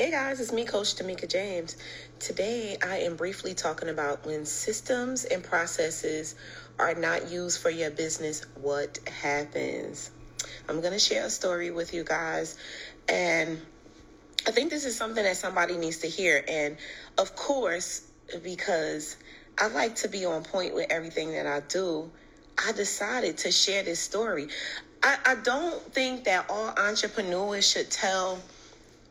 Hey guys, it's me, Coach Tamika James. Today I am briefly talking about when systems and processes are not used for your business, what happens. I'm going to share a story with you guys, and I think this is something that somebody needs to hear. And of course, because I like to be on point with everything that I do, I decided to share this story. I, I don't think that all entrepreneurs should tell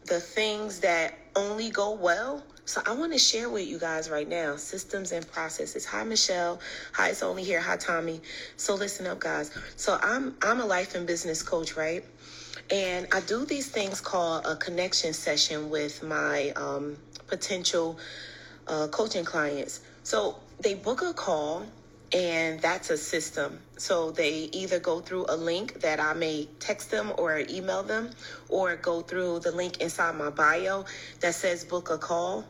the things that only go well. So I want to share with you guys right now systems and processes. Hi Michelle. Hi, it's only here. Hi Tommy. So listen up, guys. So I'm I'm a life and business coach, right? And I do these things called a connection session with my um, potential uh, coaching clients. So they book a call and that's a system. So they either go through a link that I may text them or email them, or go through the link inside my bio that says book a call,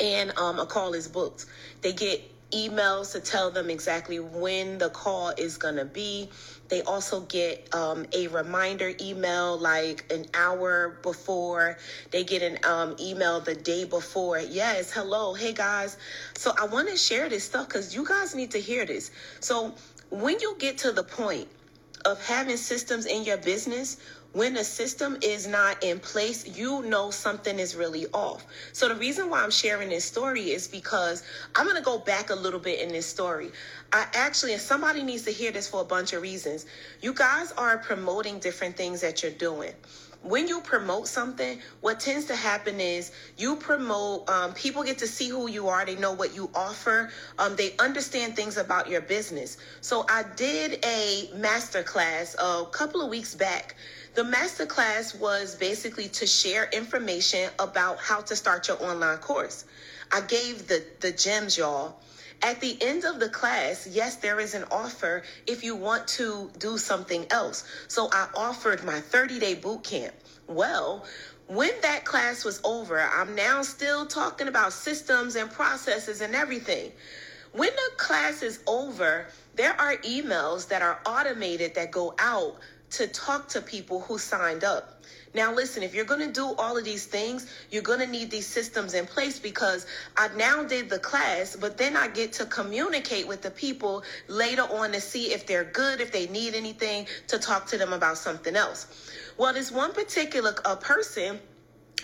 and um, a call is booked. They get emails to tell them exactly when the call is going to be. They also get um, a reminder email like an hour before. They get an um, email the day before. Yes, hello, hey guys. So I want to share this stuff because you guys need to hear this. So when you get to the point of having systems in your business, when a system is not in place, you know something is really off. So the reason why I'm sharing this story is because I'm going to go back a little bit in this story. I actually, and somebody needs to hear this for a bunch of reasons. You guys are promoting different things that you're doing when you promote something, what tends to happen is you promote, um, people get to see who you are, they know what you offer, um, they understand things about your business. So I did a master class a couple of weeks back the masterclass was basically to share information about how to start your online course. I gave the, the gems, y'all. At the end of the class, yes, there is an offer if you want to do something else. So I offered my 30 day boot camp. Well, when that class was over, I'm now still talking about systems and processes and everything. When the class is over, there are emails that are automated that go out to talk to people who signed up. Now, listen, if you're going to do all of these things, you're going to need these systems in place because I now did the class, but then I get to communicate with the people later on to see if they're good, if they need anything, to talk to them about something else. Well, this one particular uh, person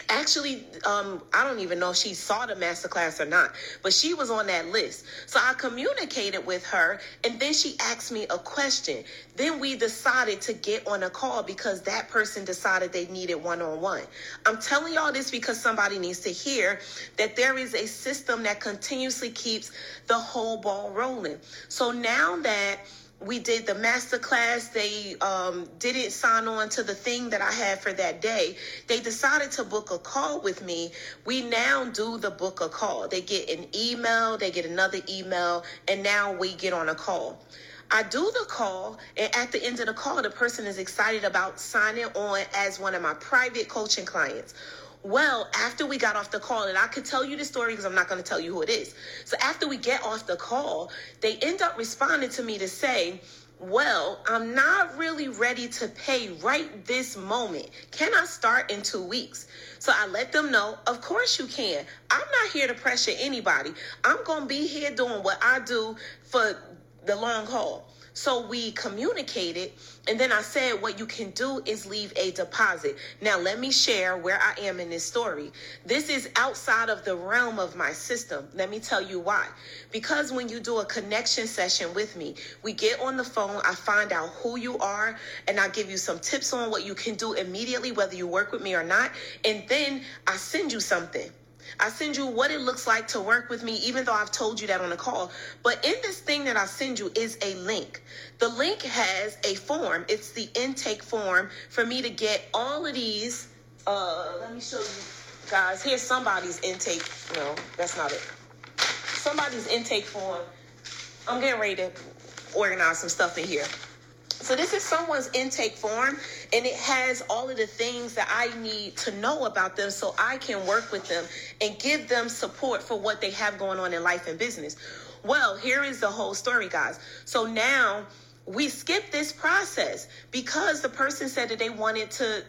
actually um, i don't even know if she saw the master class or not but she was on that list. So i communicated with her and then she asked me a question. Then we decided to get on a call because that person decided they needed one-on-one. I'm telling y'all this because somebody needs to hear that there is a system that continuously keeps the whole ball rolling. So now that we did the master class. They um, didn't sign on to the thing that I had for that day. They decided to book a call with me. We now do the book a call. They get an email, they get another email, and now we get on a call. I do the call, and at the end of the call, the person is excited about signing on as one of my private coaching clients. Well, after we got off the call, and I could tell you the story because I'm not going to tell you who it is. So after we get off the call, they end up responding to me to say, well, I'm not really ready to pay right this moment. Can I start in two weeks? So I let them know, of course you can. I'm not here to pressure anybody. I'm going to be here doing what I do for the long haul. So we communicated, and then I said, What you can do is leave a deposit. Now, let me share where I am in this story. This is outside of the realm of my system. Let me tell you why. Because when you do a connection session with me, we get on the phone, I find out who you are, and I give you some tips on what you can do immediately, whether you work with me or not. And then I send you something. I send you what it looks like to work with me, even though I've told you that on the call. But in this thing that I send you is a link. The link has a form. It's the intake form for me to get all of these. Uh, let me show you guys. Here's somebody's intake. No, that's not it. Somebody's intake form. I'm getting ready to organize some stuff in here. So this is someone's intake form and it has all of the things that I need to know about them so I can work with them and give them support for what they have going on in life and business. Well, here is the whole story, guys. So now we skip this process because the person said that they wanted to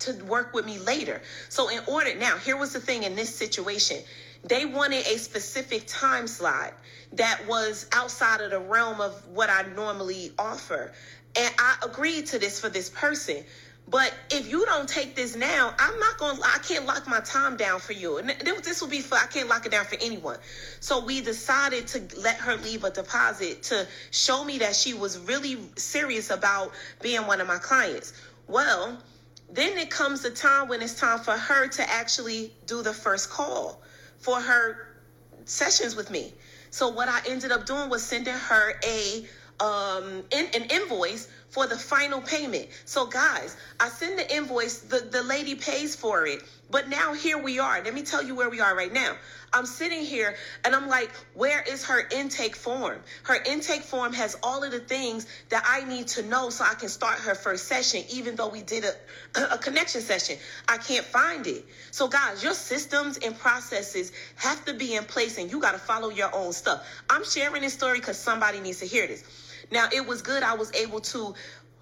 to work with me later. So in order now, here was the thing in this situation. They wanted a specific time slot that was outside of the realm of what I normally offer. And I agreed to this for this person. But if you don't take this now, I'm not going to, I can't lock my time down for you. And this will be for, I can't lock it down for anyone. So we decided to let her leave a deposit to show me that she was really serious about being one of my clients. Well, then it comes the time when it's time for her to actually do the first call for her sessions with me. So what I ended up doing was sending her a um in, an invoice for the final payment. So guys, I send the invoice, the, the lady pays for it. But now here we are. Let me tell you where we are right now. I'm sitting here and I'm like, where is her intake form? Her intake form has all of the things that I need to know so I can start her first session, even though we did a, a connection session. I can't find it. So, guys, your systems and processes have to be in place and you got to follow your own stuff. I'm sharing this story because somebody needs to hear this. Now, it was good. I was able to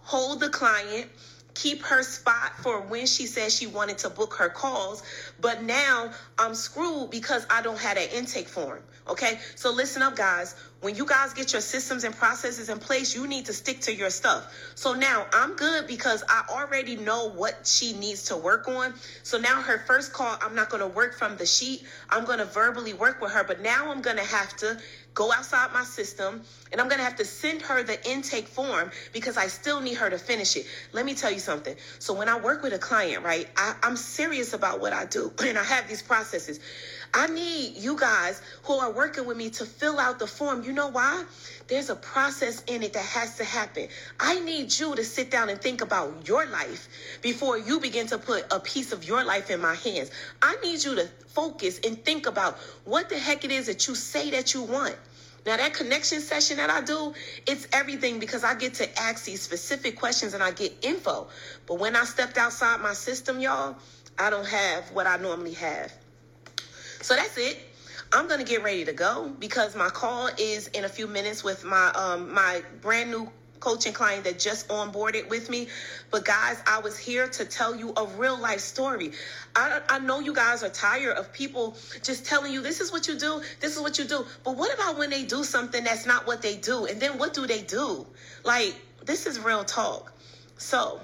hold the client keep her spot for when she said she wanted to book her calls. But now I'm screwed because I don't have that intake form. Okay. So listen up, guys. When you guys get your systems and processes in place, you need to stick to your stuff. So now I'm good because I already know what she needs to work on. So now her first call, I'm not going to work from the sheet. I'm going to verbally work with her. But now I'm going to have to go outside my system and I'm going to have to send her the intake form because I still need her to finish it. Let me tell you something. So when I work with a client, right, I, I'm serious about what I do and I have these processes. I need you guys who are working with me to fill out the form. You know why? There's a process in it that has to happen. I need you to sit down and think about your life before you begin to put a piece of your life in my hands. I need you to focus and think about what the heck it is that you say that you want. Now, that connection session that I do, it's everything because I get to ask these specific questions and I get info. But when I stepped outside my system, y'all, I don't have what I normally have. So that's it. I'm gonna get ready to go because my call is in a few minutes with my um my brand new coaching client that just onboarded with me. But guys, I was here to tell you a real life story. I, I know you guys are tired of people just telling you this is what you do, this is what you do. But what about when they do something that's not what they do? And then what do they do? Like, this is real talk. So,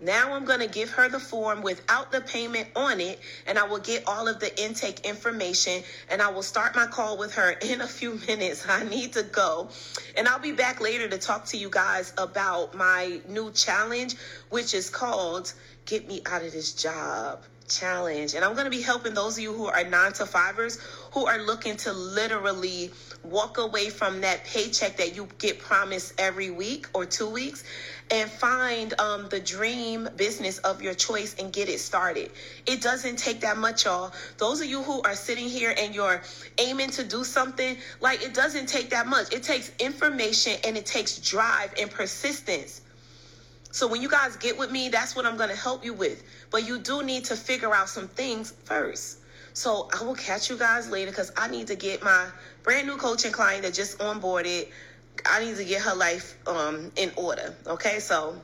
now I'm going to give her the form without the payment on it, and I will get all of the intake information, and I will start my call with her in a few minutes. I need to go. And I'll be back later to talk to you guys about my new challenge, which is called Get Me Out of This Job challenge. And I'm going to be helping those of you who are nine to fivers who are looking to literally walk away from that paycheck that you get promised every week or two weeks and find um, the dream business of your choice and get it started. It doesn't take that much, y'all. Those of you who are sitting here and you're aiming to do something, like it doesn't take that much. It takes information and it takes drive and persistence. So when you guys get with me, that's what I'm going to help you with. But you do need to figure out some things first. So I will catch you guys later because I need to get my brand new coaching client that just onboarded. I need to get her life um, in order. Okay, so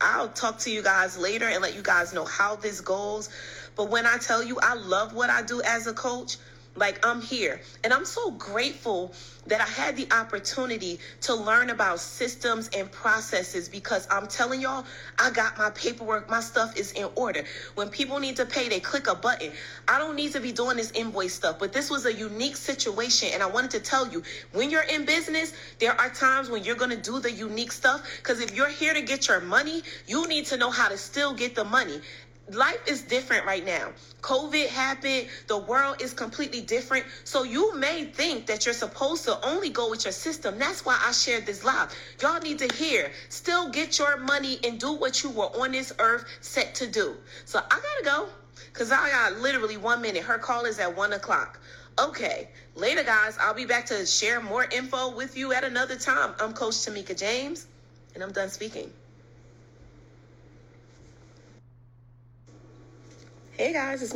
I'll talk to you guys later and let you guys know how this goes. But when I tell you I love what I do as a coach, like I'm here. And I'm so grateful that I had the opportunity to learn about systems and processes because I'm telling y'all, I got my paperwork, my stuff is in order. When people need to pay, they click a button. I don't need to be doing this invoice stuff, but this was a unique situation. And I wanted to tell you when you're in business, there are times when you're going to do the unique stuff because if you're here to get your money, you need to know how to still get the money life is different right now. COVID happened, the world is completely different. So you may think that you're supposed to only go with your system. That's why I shared this live. Y'all need to hear, still get your money and do what you were on this earth set to do. So I gotta go because I got literally one minute. Her call is at one o'clock. Okay, later, guys. I'll be back to share more info with you at another time. I'm Coach Tamika James, and I'm done speaking. Hey guys, it's